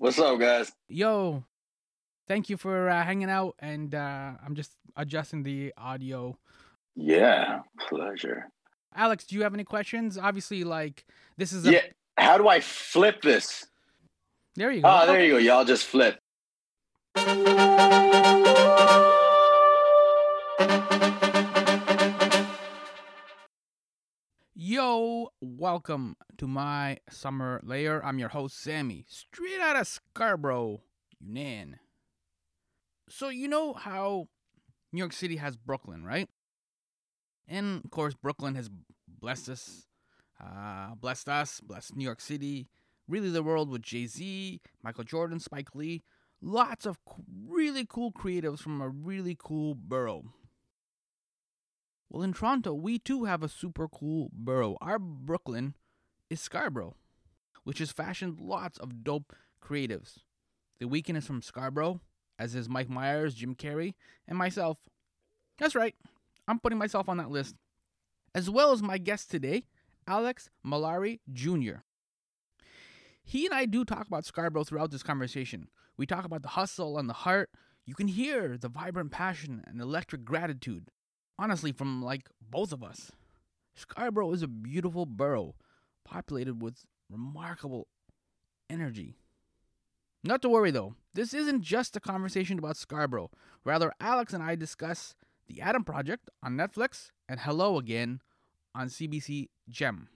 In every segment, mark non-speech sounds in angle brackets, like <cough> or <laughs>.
What's up, guys? Yo, thank you for uh, hanging out, and uh, I'm just adjusting the audio. Yeah, pleasure. Alex, do you have any questions? Obviously, like this is a Yeah, how do I flip this? there you go. Oh, there you go. Y'all just flip. Yo, welcome to my summer layer. I'm your host, Sammy, straight out of Scarborough, Yunnan. So, you know how New York City has Brooklyn, right? And of course, Brooklyn has blessed us, uh, blessed us, blessed New York City, really the world with Jay Z, Michael Jordan, Spike Lee, lots of really cool creatives from a really cool borough. Well, in Toronto, we too have a super cool borough. Our Brooklyn is Scarborough, which has fashioned lots of dope creatives. The Weeknd is from Scarborough, as is Mike Myers, Jim Carrey, and myself. That's right, I'm putting myself on that list. As well as my guest today, Alex Mallari Jr. He and I do talk about Scarborough throughout this conversation. We talk about the hustle and the heart. You can hear the vibrant passion and electric gratitude honestly from like both of us. Scarborough is a beautiful borough populated with remarkable energy. Not to worry though, this isn't just a conversation about Scarborough. Rather, Alex and I discuss The Adam Project on Netflix and Hello Again on CBC Gem.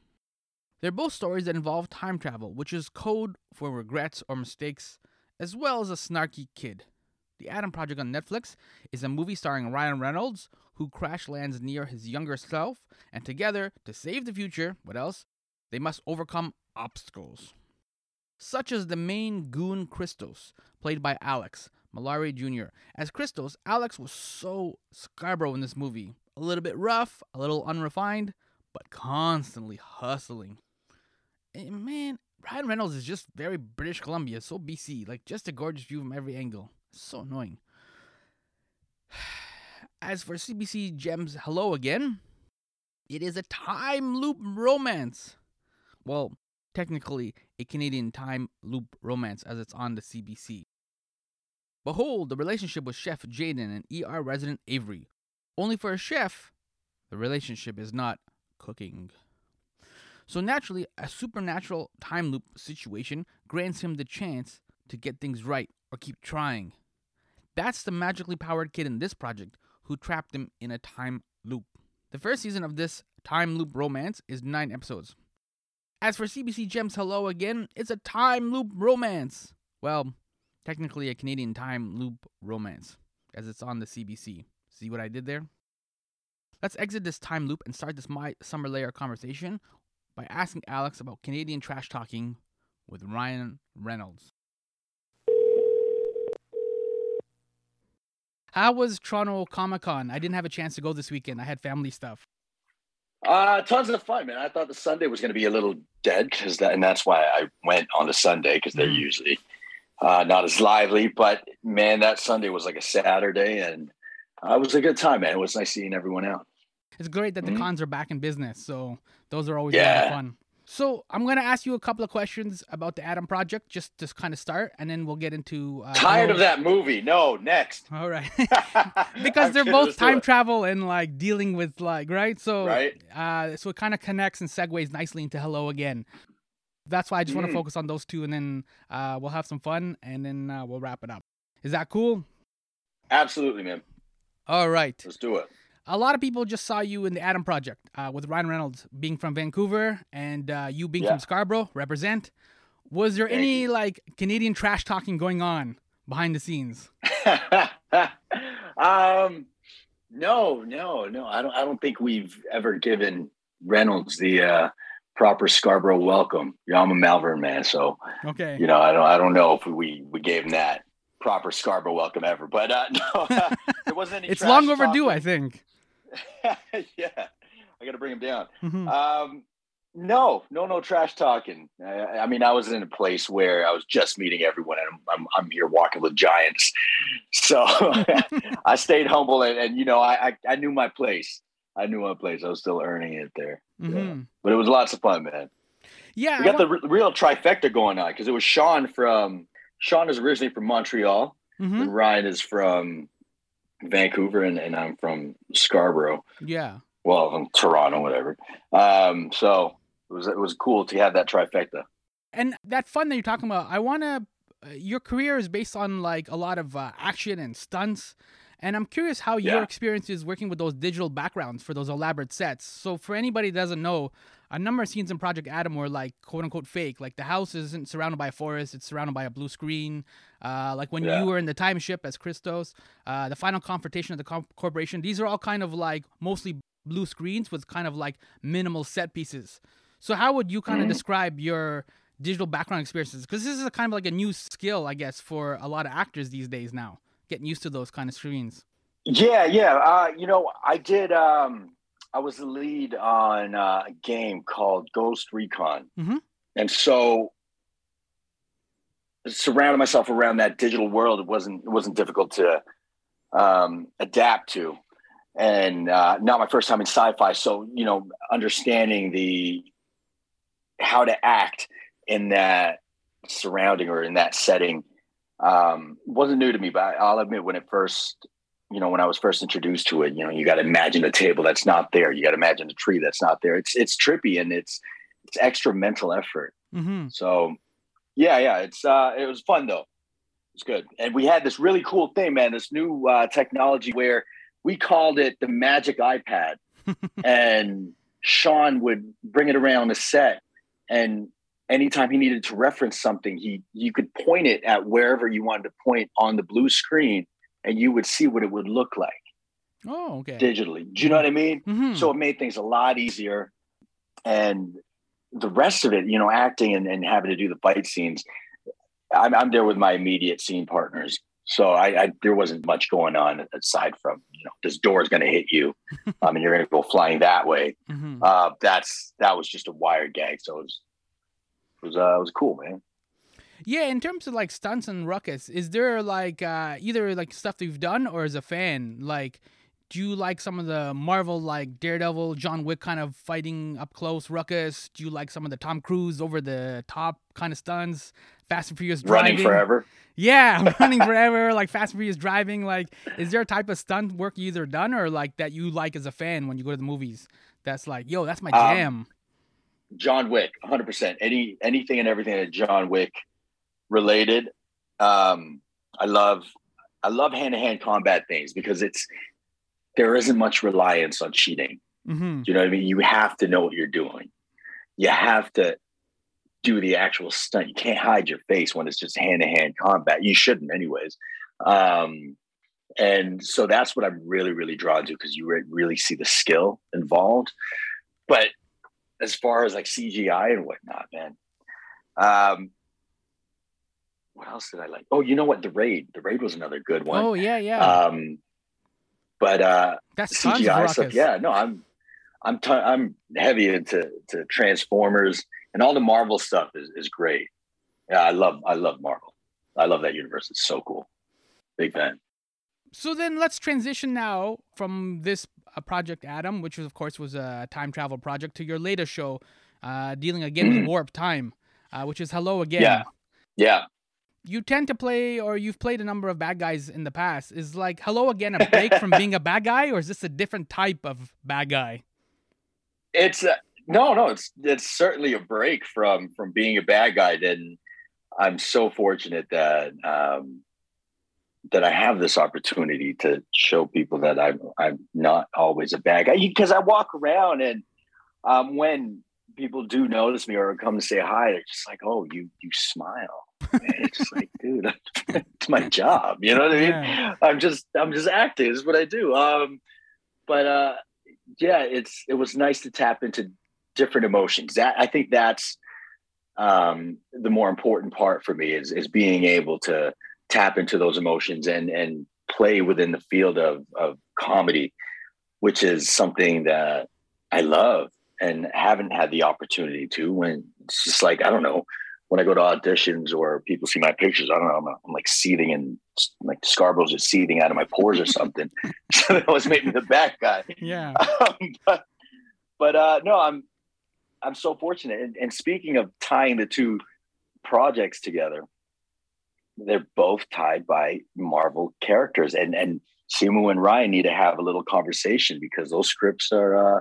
They're both stories that involve time travel, which is code for regrets or mistakes, as well as a snarky kid. The Adam Project on Netflix is a movie starring Ryan Reynolds, who crash lands near his younger self, and together, to save the future, what else? They must overcome obstacles. Such as the main goon Christos, played by Alex Mallari Jr. As Christos, Alex was so Scarborough in this movie. A little bit rough, a little unrefined, but constantly hustling. And man, Ryan Reynolds is just very British Columbia, so BC, like just a gorgeous view from every angle. So annoying. <sighs> As for CBC Gems Hello Again, it is a time loop romance. Well, technically, a Canadian time loop romance as it's on the CBC. Behold the relationship with Chef Jaden and ER resident Avery. Only for a chef, the relationship is not cooking. So naturally, a supernatural time loop situation grants him the chance to get things right or keep trying. That's the magically powered kid in this project who trapped him in a time loop. The first season of this time loop romance is nine episodes. As for CBC Gems Hello Again, it's a time loop romance. Well, technically a Canadian time loop romance, as it's on the CBC. See what I did there? Let's exit this time loop and start this My Summer Layer conversation by asking Alex about Canadian trash talking with Ryan Reynolds. How was Toronto Comic Con? I didn't have a chance to go this weekend. I had family stuff. Uh, tons of fun, man. I thought the Sunday was going to be a little dead because that, and that's why I went on the Sunday because they're Mm. usually uh, not as lively. But man, that Sunday was like a Saturday, and uh, it was a good time, man. It was nice seeing everyone out. It's great that the Mhm. cons are back in business, so those are always a lot of Yeah. fun. So I'm gonna ask you a couple of questions about the Adam Project, just to kind of start, and then we'll get into. Uh, Tired of that movie. No, next. <laughs> All right, <laughs> because they're kidding, both time travel and like dealing with like right. So Right. uh, so it kind of connects and segues nicely into Hello Again. That's why I just want to Mm. focus on those two, and then uh, we'll have some fun, and then uh, we'll wrap it up. Is that cool? Absolutely, man. All right. Let's do it. A lot of people just saw you in the Adam Project uh, with Ryan Reynolds being from Vancouver and uh, you being Yeah. from Scarborough. Represent. Was there Thank any you. like Canadian trash talking going on behind the scenes? <laughs> um, no, no, no. I don't. I don't think we've ever given Reynolds the uh, proper Scarborough welcome. You know, I'm a Malvern man, so Okay. you know, I don't. I don't know if we we gave him that proper Scarborough welcome ever. But uh, <laughs> no, <laughs> there wasn't any. it's long overdue, I think. <laughs> yeah, I got to bring him down. Mhm. Um, no, no, no trash talking. I, I mean, I was in a place where I was just meeting everyone, and I'm I'm, I'm here walking with giants. So <laughs> <laughs> I stayed humble, and, and you know, I, I I knew my place. I knew my place. I was still earning it there, Mhm. but it was lots of fun, man. Yeah. We got the r- real trifecta going on because it was Shawn from Shawn is originally from Montreal, Mm-hmm. and Ryan is from Vancouver, and, and I'm from Scarborough. Yeah. Well, from Toronto, whatever. Um, so it was it was cool to have that trifecta. And that fun that you're talking about, I want to. Uh, your career is based on like a lot of uh, action and stunts, and I'm curious how your Yeah. experience is working with those digital backgrounds for those elaborate sets. So for anybody that doesn't know, a number of scenes in Project Adam were like quote unquote fake. Like the house isn't surrounded by a forest; it's surrounded by a blue screen. Uh, like when Yeah. you were in the time ship as Christos, uh, the final confrontation of the com- corporation. These are all kind of like mostly blue screens with kind of like minimal set pieces. So how would you kind of Mhm. describe your digital background experiences? Because this is a kind of like a new skill, I guess, for a lot of actors these days now, getting used to those kind of screens. Yeah, yeah. Uh, you know, I did. Um, I was the lead on uh, a game called Ghost Recon, Mhm. and so surrounding myself around that digital world, it wasn't it wasn't difficult to um, adapt to, and uh, not my first time in sci-fi. So you know, understanding the how to act in that surrounding or in that setting um, wasn't new to me. But I'll admit, when it first you know, when I was first introduced to it, you know, you got to imagine a table that's not there. You got to imagine a tree that's not there. It's it's trippy and it's it's extra mental effort. Mm-hmm. So, yeah, yeah, it's uh, it was fun though. It's good, and we had this really cool thing, man. This new uh, technology where we called it the Magic iPad, <laughs> and Shawn would bring it around the set, and anytime he needed to reference something, he you could point it at wherever you wanted to point on the blue screen, and you would see what it would look like Oh, okay. digitally. Do you know what I mean? Mhm. So it made things a lot easier. And the rest of it, you know, acting and, and having to do the fight scenes, I'm, I'm there with my immediate scene partners. So I, I there wasn't much going on aside from, you know, this door is going to hit you. <laughs> I mean, you're going to go flying that way. Mhm. Uh, that's, that was just a wired gag. So it was, it was, uh, it was cool, man. Yeah, in terms of like stunts and ruckus, is there like uh, either like stuff that you've done or as a fan, like do you like some of the Marvel like Daredevil, John Wick kind of fighting up close ruckus? Do you like some of the Tom Cruise over the top kind of stunts? Fast and Furious driving, Running forever. Yeah, <laughs> running forever, like Fast and Furious driving. Like, is there a type of stunt work you either done or like that you like as a fan when you go to the movies? That's like, yo, that's my Um, jam. John Wick, 100%. Any anything and everything that John Wick related. Um, I love I love hand to hand combat things because it's there isn't much reliance on cheating. hmm you know what I mean? You have to know what you're doing. You have to do the actual stunt. You can't hide your face when it's just hand to hand combat. You shouldn't, anyways. Um, and so that's what I'm really, really drawn to because you re- really see the skill involved. But as far as like CGI and whatnot, man, um, what else did I like? Oh, you know what? The Raid. The Raid was another good one. Oh yeah, yeah. Um, but uh, that's CGI stuff. Yeah, no, I'm I'm t- I'm heavy into to Transformers and all the Marvel stuff is is great. Yeah, I love I love Marvel. I love that universe. It's so cool. Big fan. So then let's transition now from this uh, project Adam, which was, of course was a time travel project, to your latest show, uh, dealing again with warp time, uh, which is Hello Again. Yeah. Yeah. You tend to play, or you've played a number of bad guys in the past. Is like Hello Again a break from being a bad guy, or is this a different type of bad guy? It's no, no. It's it's certainly a break from from being a bad guy. Then I'm so fortunate that um, that I have this opportunity to show people that I'm I'm not always a bad guy because I walk around and um, when people do notice me or come to say hi, they're just like, "Oh, you you smile." It's just like, <laughs> dude, <laughs> it's my job. You know what I mean? Yeah. I'm just I'm just acting. This is what I do. Um, but uh, yeah, it's it was nice to tap into different emotions. That I think that's um, the more important part for me is is being able to tap into those emotions and and play within the field of of comedy, which is something that I love and haven't had the opportunity to. When it's just like I don't know when I go to auditions or people see my pictures, I don't know, I'm, I'm like seething and like Scarborough's just seething out of my pores or something. <laughs> so that always made me the bad guy. Yeah. <laughs> Um, but but uh, no, I'm I'm so fortunate. And, and speaking of tying the two projects together, they're both tied by Marvel characters, and and Simu and Ryan need to have a little conversation because those scripts are uh,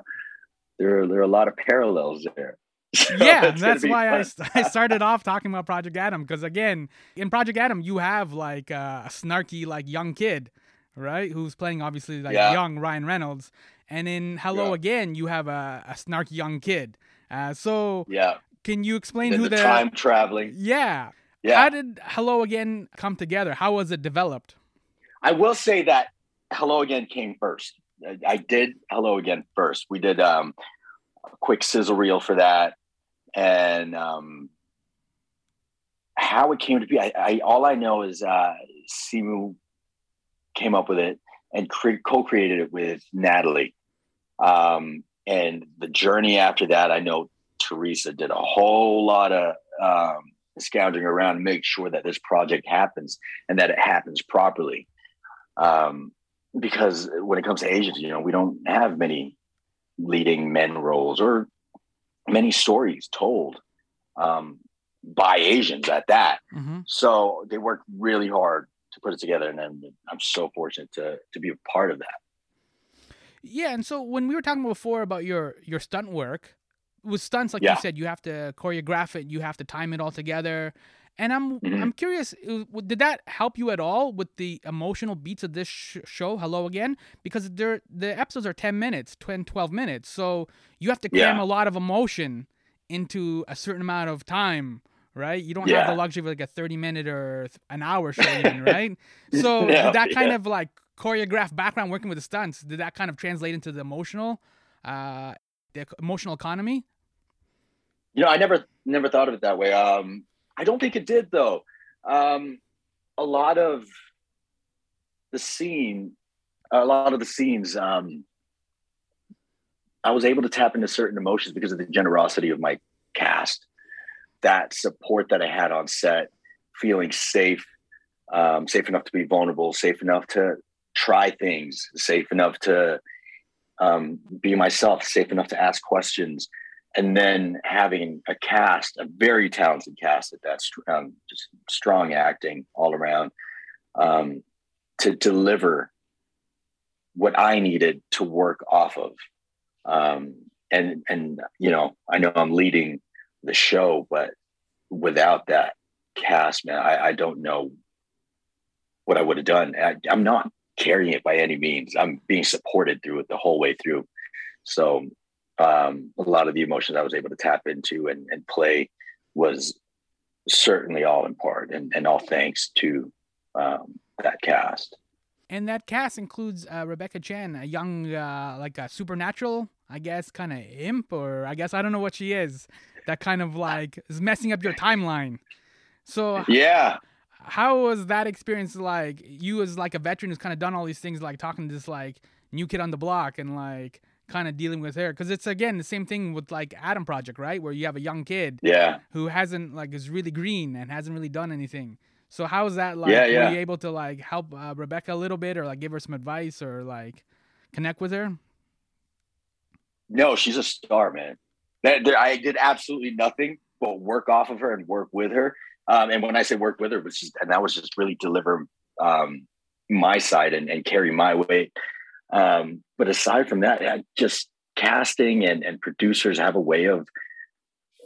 there. are, There are a lot of parallels there. <laughs> So yeah, that's why I, I started off talking about Project Adam because again, in Project Adam, you have like uh, a snarky like young kid, right? Who's playing obviously like yeah. young Ryan Reynolds, and in Hello yeah. Again, you have a, a snarky young kid. Uh, so yeah, can you explain who the time traveling? Yeah, yeah. How did Hello Again come together? How was it developed? I will say that Hello Again came first. I did Hello Again first. We did um, a quick sizzle reel for that and um, how it came to be, I, I all I know is uh, Simu came up with it and cre- co-created it with Natalie. Um, and the journey after that, I know Teresa did a whole lot of um, scounging around to make sure that this project happens and that it happens properly. Um, because when it comes to Asians, you know, we don't have many leading men roles or many stories told um, by Asians at that. Mm-hmm. So they worked really hard to put it together, and I'm, I'm so fortunate to to be a part of that. Yeah, and so when we were talking before about your your stunt work, with stunts like yeah. you said, you have to choreograph it, you have to time it all together. And I'm mm-hmm. I'm curious, did that help you at all with the emotional beats of this sh- show? Hello again, because they the episodes are 10 minutes, 10, 12 minutes, so you have to cram yeah. a lot of emotion into a certain amount of time, right? You don't yeah. have the luxury of like a 30 minute or an hour <laughs> show, even, right? So no, that kind of like choreographed background working with the stunts, did that kind of translate into the emotional, uh, the emotional economy? You know, I never never thought of it that way. Um, I don't think it did though. Um, a lot of the scene, a lot of the scenes, um, I was able to tap into certain emotions because of the generosity of my cast. That support that I had on set, feeling safe, um, safe enough to be vulnerable, safe enough to try things, safe enough to um, be myself, safe enough to ask questions, and then having a cast, a very talented cast at that, um, just strong acting all around, um, to deliver what I needed to work off of. Um, and and you know, I know I'm leading the show, but without that cast, man, I, I don't know what I would have done. I, I'm not carrying it by any means. I'm being supported through it the whole way through. So um, a lot of the emotions I was able to tap into and, and play was certainly all in part and, and all thanks to um, that cast. And that cast includes uh, Rebecca Chan, a young, uh, like a supernatural, I guess, kind of imp, or I guess I don't know what she is. That kind of like is messing up your timeline. So yeah, how was that experience like? You as like a veteran who's kind of done all these things, like talking to this like new kid on the block, and like kind of dealing with her because it's again the same thing with like Adam Project, right? Where you have a young kid, yeah, who hasn't like is really green and hasn't really done anything. So how is that like? Yeah, yeah. Were you able to like help uh, Rebecca a little bit, or like give her some advice, or like connect with her? No, she's a star, man. That, that I did absolutely nothing but work off of her and work with her. Um, and when I say work with her, was just and that was just really deliver um, my side and, and carry my weight. Um, but aside from that, just casting and, and producers have a way of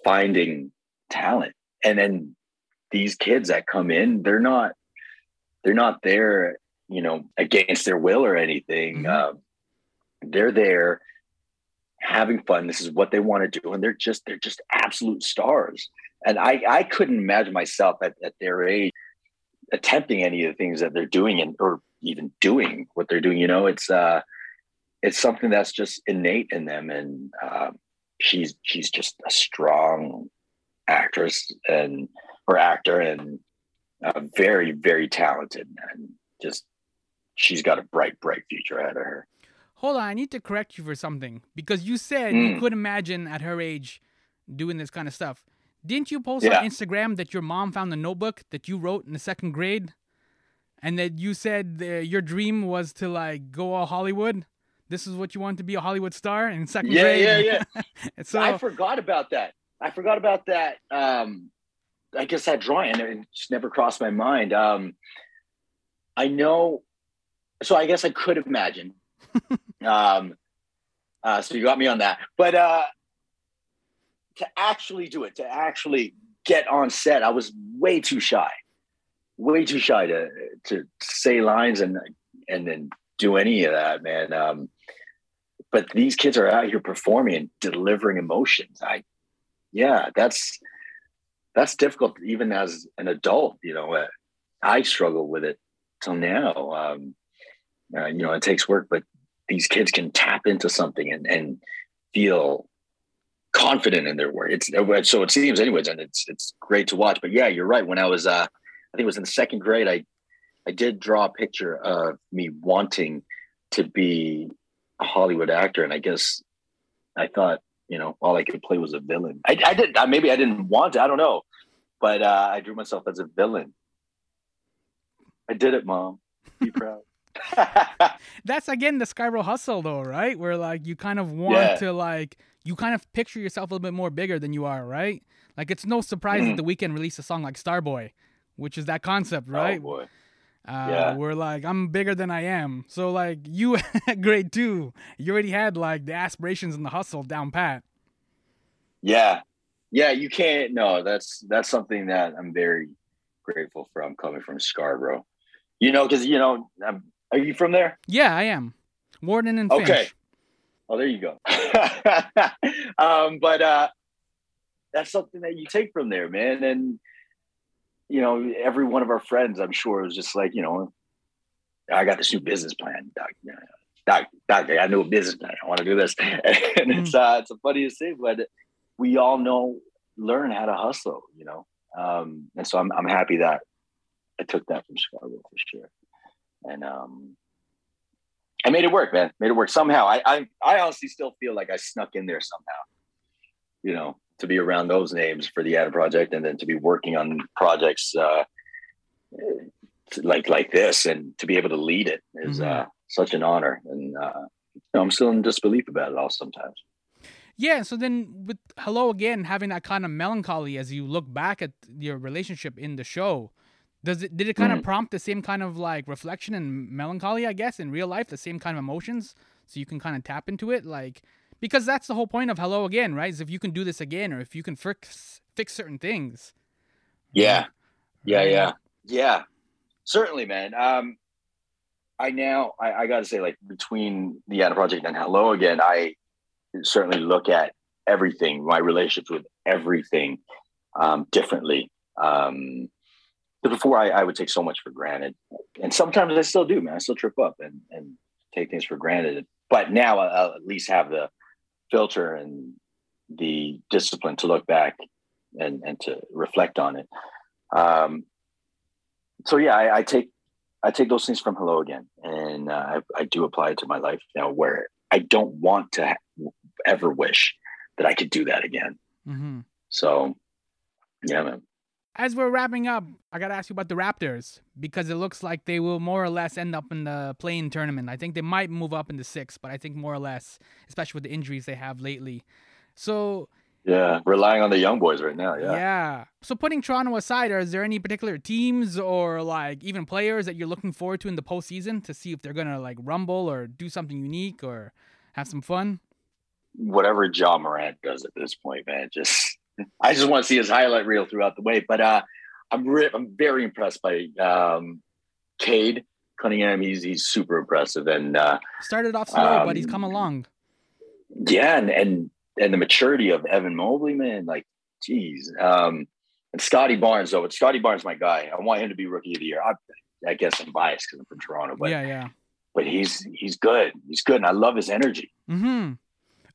finding talent. And then these kids that come in, they're not they're not there, you know, against their will or anything. Mm-hmm. Uh, they're there having fun. This is what they want to do, and they're just they're just absolute stars. And I I couldn't imagine myself at, at their age attempting any of the things that they're doing and or even doing what they're doing. You know, it's uh, it's something that's just innate in them, and uh, she's she's just a strong actress and or actor, and uh, very very talented, and just she's got a bright bright future ahead of her. Hold on, I need to correct you for something because you said mm. you couldn't imagine at her age doing this kind of stuff. Didn't you post yeah. on Instagram that your mom found the notebook that you wrote in the second grade? and that you said your dream was to like go all Hollywood. This is what you want to be a Hollywood star in second yeah, grade. Yeah, yeah, yeah. <laughs> so I forgot about that. I forgot about that. Um, I guess that drawing, it just never crossed my mind. Um, I know, so I guess I could imagine. <laughs> um, uh, so you got me on that, but uh, to actually do it, to actually get on set, I was way too shy, way too shy to to say lines and and then do any of that, man. Um, but these kids are out here performing and delivering emotions. I, yeah, that's that's difficult even as an adult. You know, uh, I struggle with it till now. Um, uh, you know, it takes work, but these kids can tap into something and and feel confident in their work. It's so it seems, anyways, and it's it's great to watch. But yeah, you're right. When I was, uh, I think it was in the second grade, I I did draw a picture of me wanting to be a Hollywood actor, and I guess I thought, you know, all I could play was a villain. I, I did maybe I didn't want to, I don't know, but uh, I drew myself as a villain. I did it, mom. Be proud. <laughs> That's again the Skybro hustle, though, right? Where like you kind of want yeah. to like you kind of picture yourself a little bit more bigger than you are, right? Like it's no surprise mm-hmm. that the Weeknd released a song like Starboy, which is that concept, right? Oh. Uh, yeah. We're like, I'm bigger than I am. So like <laughs> you at grade two, you already had like the aspirations and the hustle down pat. Yeah. Yeah, you can't no, that's that's something that I'm very grateful for. I'm coming from Scarborough. You know, because you know, I'm, are you from there? Yeah, I am. Warden and Finch. Okay. Oh, there you go. <laughs> um, but uh that's something that you take from there, man. And you know, every one of our friends, I'm sure, was just like, you know, I got this new business plan, doc. Doc, doc, I knew a business plan. I want to do this, <laughs> and it's mm. uh, it's the funniest thing, but we all know learn how to hustle, you know. Um, and so I'm I'm happy that I took that from Chicago for sure, and um, I made it work, man. Made it work somehow. I I I honestly still feel like I snuck in there somehow, you know to be around those names for the Adam project, and then to be working on projects uh, like like this, and to be able to lead it is mm-hmm. uh, such an honor. And uh, you know, I'm still in disbelief about it all sometimes. Yeah, so then with Hello Again having that kind of melancholy as you look back at your relationship in the show, does it did it kind mm-hmm. of prompt the same kind of like reflection and melancholy, I guess, in real life, the same kind of emotions, so you can kind of tap into it? Like because that's the whole point of hello again right? Is if you can do this again or if you can fix fix certain things yeah. Yeah yeah. Yeah. Certainly man. Um i now i, I gotta say like between the Adam project and hello again i certainly look at everything my relationships with everything um differently. Um before I, I would take so much for granted. And sometimes i still do man. I still trip up and and take things for granted. But now I'll at least have the filter and the discipline to look back and and to reflect on it. Um, so yeah, I, I, take I take those things from Hello again, and uh, I, I, do apply it to my life now, where I don't want to ha- ever wish that I could do that again. Mm-hmm. So, yeah, man as we're wrapping up, I gotta ask you about the Raptors because it looks like they will more or less end up in the play-in tournament. I think they might move up in the six, but I think more or less, especially with the injuries they have lately. So yeah, relying on the young boys right now. Yeah. Yeah. So putting Toronto aside, is there any particular teams or like even players that you're looking forward to in the postseason to see if they're gonna like rumble or do something unique or have some fun? Whatever Ja Morant does at this point, man, just I just want to see his highlight reel throughout the way. But uh, I'm re- I'm very impressed by um, Cade Cunningham. He's he's super impressive and uh, started off slow, um, but he's come along. Yeah, and and and the maturity of Evan Mobley, man, like, geez. Um, and Scottie Barnes, though, but Scottie Barnes, my guy. I want him to be rookie of the year. I, I guess I'm biased because I'm from Toronto, but yeah, yeah. But he's he's good. He's good, and I love his energy. Hmm.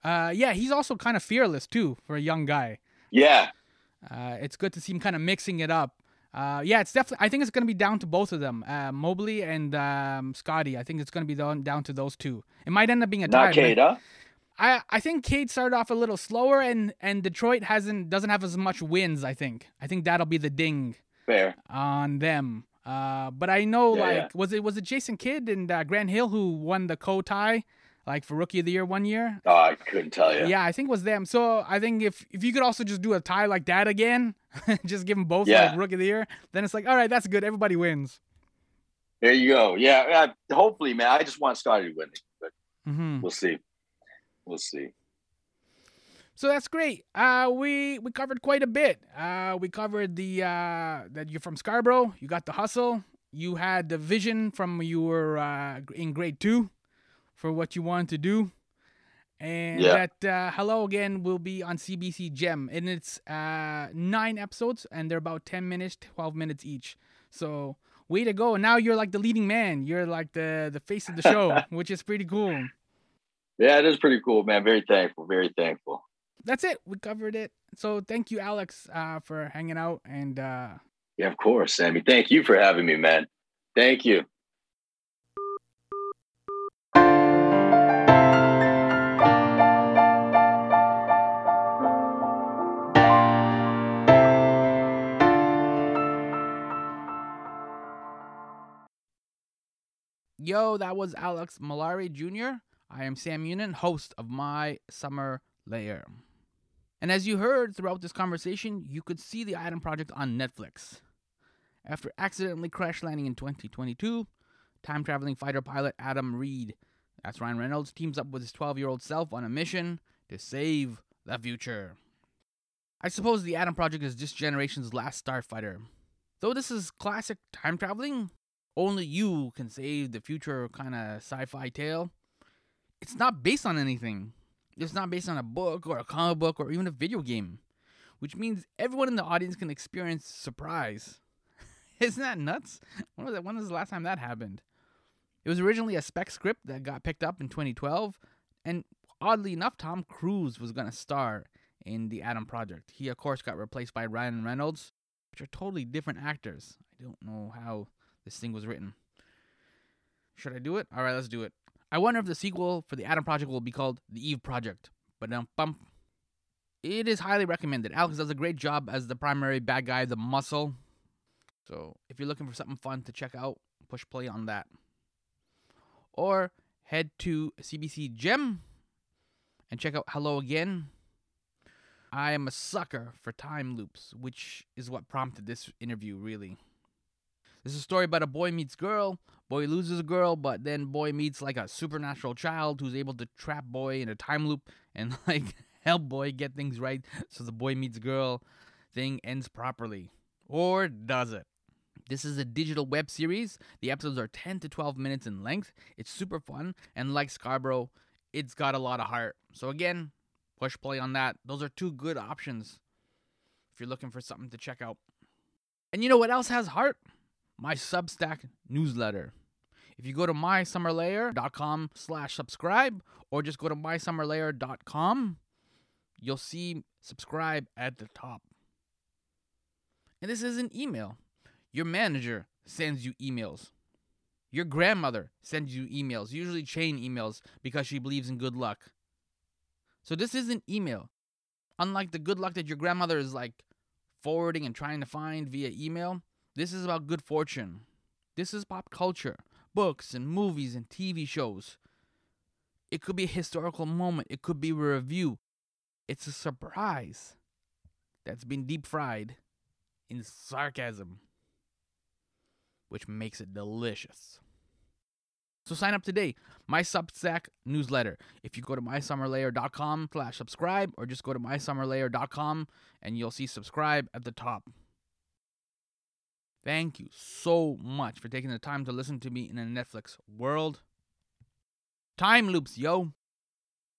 Uh, yeah, he's also kind of fearless too for a young guy. Yeah. Uh, it's good to see him kind of mixing it up. Uh, yeah, it's definitely. I think it's going to be down to both of them, uh, Mobley and um, Scottie. I think it's going to be down, down to those two. It might end up being a tie. Not Cade, huh? I I think Cade started off a little slower, and and Detroit hasn't doesn't have as much wins. I think. I think that'll be the ding. Fair on them. Uh, but I know yeah, like yeah. was it was it Jason Kidd and uh, Grant Hill who won the co tie like for rookie of the year one year. Oh, I couldn't tell you. Yeah, I think it was them. So I think if if you could also just do a tie like that again, <laughs> just give them both Yeah. like rookie of the year, then it's like, all right, that's good. Everybody wins. There you go. Yeah, yeah, hopefully, man. I just want Scotty winning, but hmm we'll see. We'll see. So that's great. Uh, we we covered quite a bit. Uh, we covered the uh, that you're from Scarborough. You got the hustle. You had the vision from you were uh, in grade two for what you wanted to do, and Yeah. that uh, hello again will be on CBC Gem, and it's uh, nine episodes, and they're about ten minutes, twelve minutes each. So way to go! Now you're like the leading man. You're like the the face of the show, <laughs> which is pretty cool. Yeah, it is pretty cool, man. Very thankful. Very thankful. that's it. We covered it. So thank you, Alex, uh, for hanging out. And uh, Yeah, of course, Sammy. Thank you for having me, man. Thank you. Yo, that was Alex Mallari Jr. I am Sam Unin, host of My Summer Layer. And as you heard throughout this conversation, you could see the Adam Project on Netflix. After accidentally crash landing in 2022, time traveling fighter pilot Adam Reed, that's Ryan Reynolds, teams up with his 12 year old self on a mission to save the future. I suppose the Adam Project is this generation's last starfighter. Though this is classic time traveling, only you can save the future kind of sci fi tale. It's not based on anything. It's not based on a book or a comic book or even a video game, which means everyone in the audience can experience surprise. <laughs> Isn't that nuts? When was, that, when was the last time that happened? It was originally a spec script that got picked up in 2012, and oddly enough, Tom Cruise was going to star in the Adam Project. He, of course, got replaced by Ryan Reynolds, which are totally different actors. I don't know how this thing was written. Should I do it? All right, let's do it. I wonder if the sequel for the Adam Project will be called The Eve Project. But um, bump. It is highly recommended. Alex does a great job as the primary bad guy, the muscle. So if you're looking for something fun to check out, push play on that. Or head to CBC Gem and check out Hello Again. I am a sucker for time loops, which is what prompted this interview, really. This is a story about a boy meets girl. Boy loses a girl, but then boy meets like a supernatural child who's able to trap boy in a time loop and <laughs> like help boy get things right so the boy meets girl thing ends properly. Or does it? This is a digital web series. The episodes are 10 to 12 minutes in length. It's super fun, and like Scarborough, it's got a lot of heart. So, again, push play on that. Those are two good options if you're looking for something to check out. And you know what else has heart? My Substack newsletter. If you go to mysummerlayer.com slash subscribe or just go to mysummerlayer.com, you'll see subscribe at the top. And this is an email. Your manager sends you emails. Your grandmother sends you emails, usually chain emails, because she believes in good luck. So this isn't email. Unlike the good luck that your grandmother is like forwarding and trying to find via email, this is about good fortune. This is pop culture, books and movies and TV shows. It could be a historical moment, it could be a review. It's a surprise that's been deep fried in sarcasm, which makes it delicious. So sign up today. My Substack newsletter. If you go to mysummerlayer.com slash subscribe or just go to mysummerlayer.com and you'll see subscribe at the top. Thank you so much for taking the time to listen to me in a Netflix world. Time loops, yo.